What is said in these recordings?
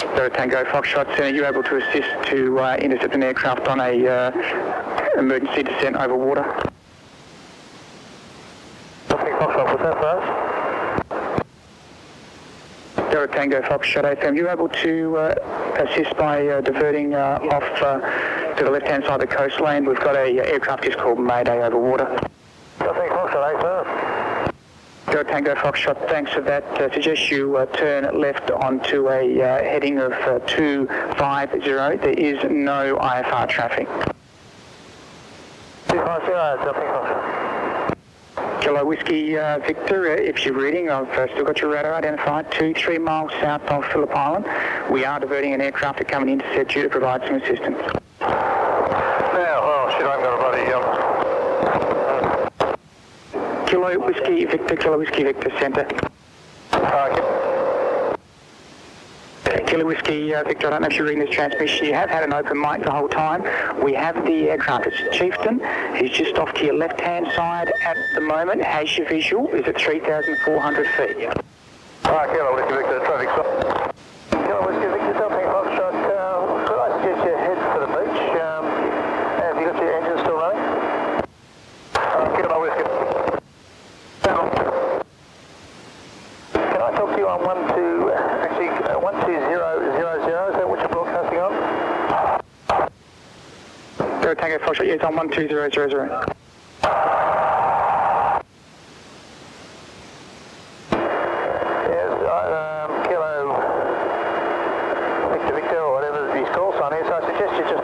Delta Tango Foxtrot, Center, you able to assist to uh, intercept an aircraft on a uh, emergency descent over water? Foxtrot, was that for us? Delta Tango Foxtrot AFM, you able to uh, assist by uh, diverting uh, off uh, to the left-hand side of the coastline? We've got a uh, aircraft just called Mayday over water. Delta Foxtrot, A first. Delta Tango Foxtrot, thanks for that. Uh, suggest you uh, turn left onto a uh, heading of uh, 250. There is no IFR traffic. 250, Delta Foxtrot. Kilo Whiskey uh, Victor, uh, if you're reading, I've still got your radar identified, two, three miles south of Phillip Island. We are diverting an aircraft to come and intercept you to provide some assistance. Now, oh shit, I haven't got a bloody, um, Kilo Whiskey Victor, Kilo Whiskey Victor Centre. uh, Kilo Whiskey uh, Victor, I don't know if you're reading this transmission. You have had an open mic the whole time. We have the aircraft. It's Chieftain. He's just off to your left-hand side at the moment. Has your visual. Is at 3,400 feet. Alright, Kilo Whiskey Victor, traffic stop. Kilo Whiskey Victor, Delta Foxtrot, uh, could I suggest you head for the beach? Um, have you got your engine still running? Uh, Kilo Whiskey. Can I talk to you on one two, actually, uh, one two zero zero zero, is that what you're broadcasting on? Go Tango Foxtrot, yes, on 12000. Yes, uh, um, Kilo Victor Victor, or whatever his call sign is, I suggest you just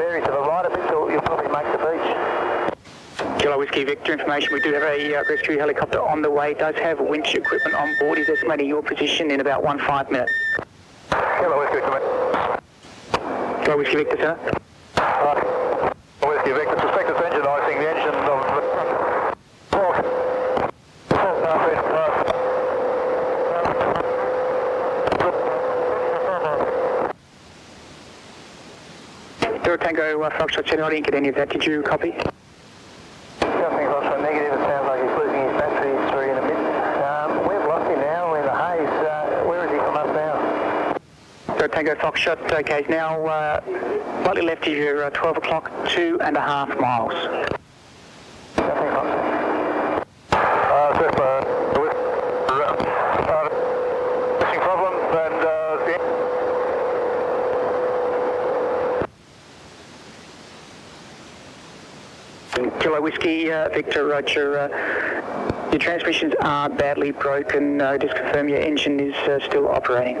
vary to the right a bit, you'll probably make the beach. Kilo Whiskey Victor information. We do have a uh, rescue helicopter on the way. Does have winch equipment on board. He's estimating your position in about one five minutes. Kilo Whiskey Victor. Kilo Whiskey Victor, sir. Right. Whiskey Victor, suspected engine icing, the engine of. Zero Tango uh, Foxtrot Center. I didn't get any of that. Did you copy? Nothing Foxtrot negative, it sounds like he's losing his battery, it's three in a bit. Um, we've lost him now, we're in the haze. Uh, where has he come up Tango Foxtrot. Okay, now uh, slightly left of your uh, 12 o'clock, two and a half miles. Uh, uh, uh, uh, uh. Kilo Whiskey uh, Victor Roger. Uh, your transmissions are badly broken. Uh, just confirm your engine is uh, still operating.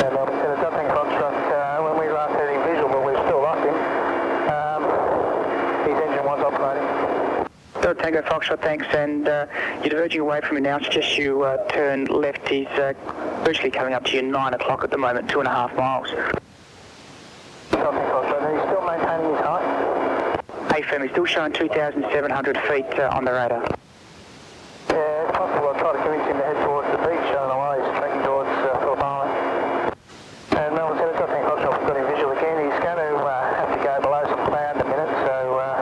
And um, in a dumping construct, uh, when we last had him visual, but we've still lost him, um, his engine was operating. Zero Tango Foxtrot, thanks. And uh, you're diverging away from me now. It's just you uh, turn left. He's uh, virtually coming up to you 9 o'clock at the moment, two and a half miles. Dumping construct, and he's still maintaining his height. Hey, firm, he's still showing 2,700 feet uh, on the radar. Yeah, it's possible. I tried to convince him to head towards the beach. I don't know why he's tracking towards uh, Phillip Island. And Melbourne said, dumping construct, we've got him visual again. He's going to uh, have to go below some cloud in a minute, so uh,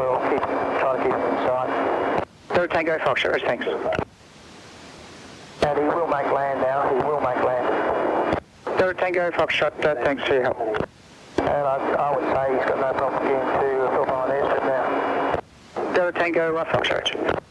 we'll keep try to keep him inside. Zero Tango Foxtrot, thanks. And he will make land now. He will make land. Zero Tango Foxtrot, uh, thanks for your help. And I, I would say he's got no problem getting to Phillip Island airstrip now. Zero Tango uh, Foxtrot.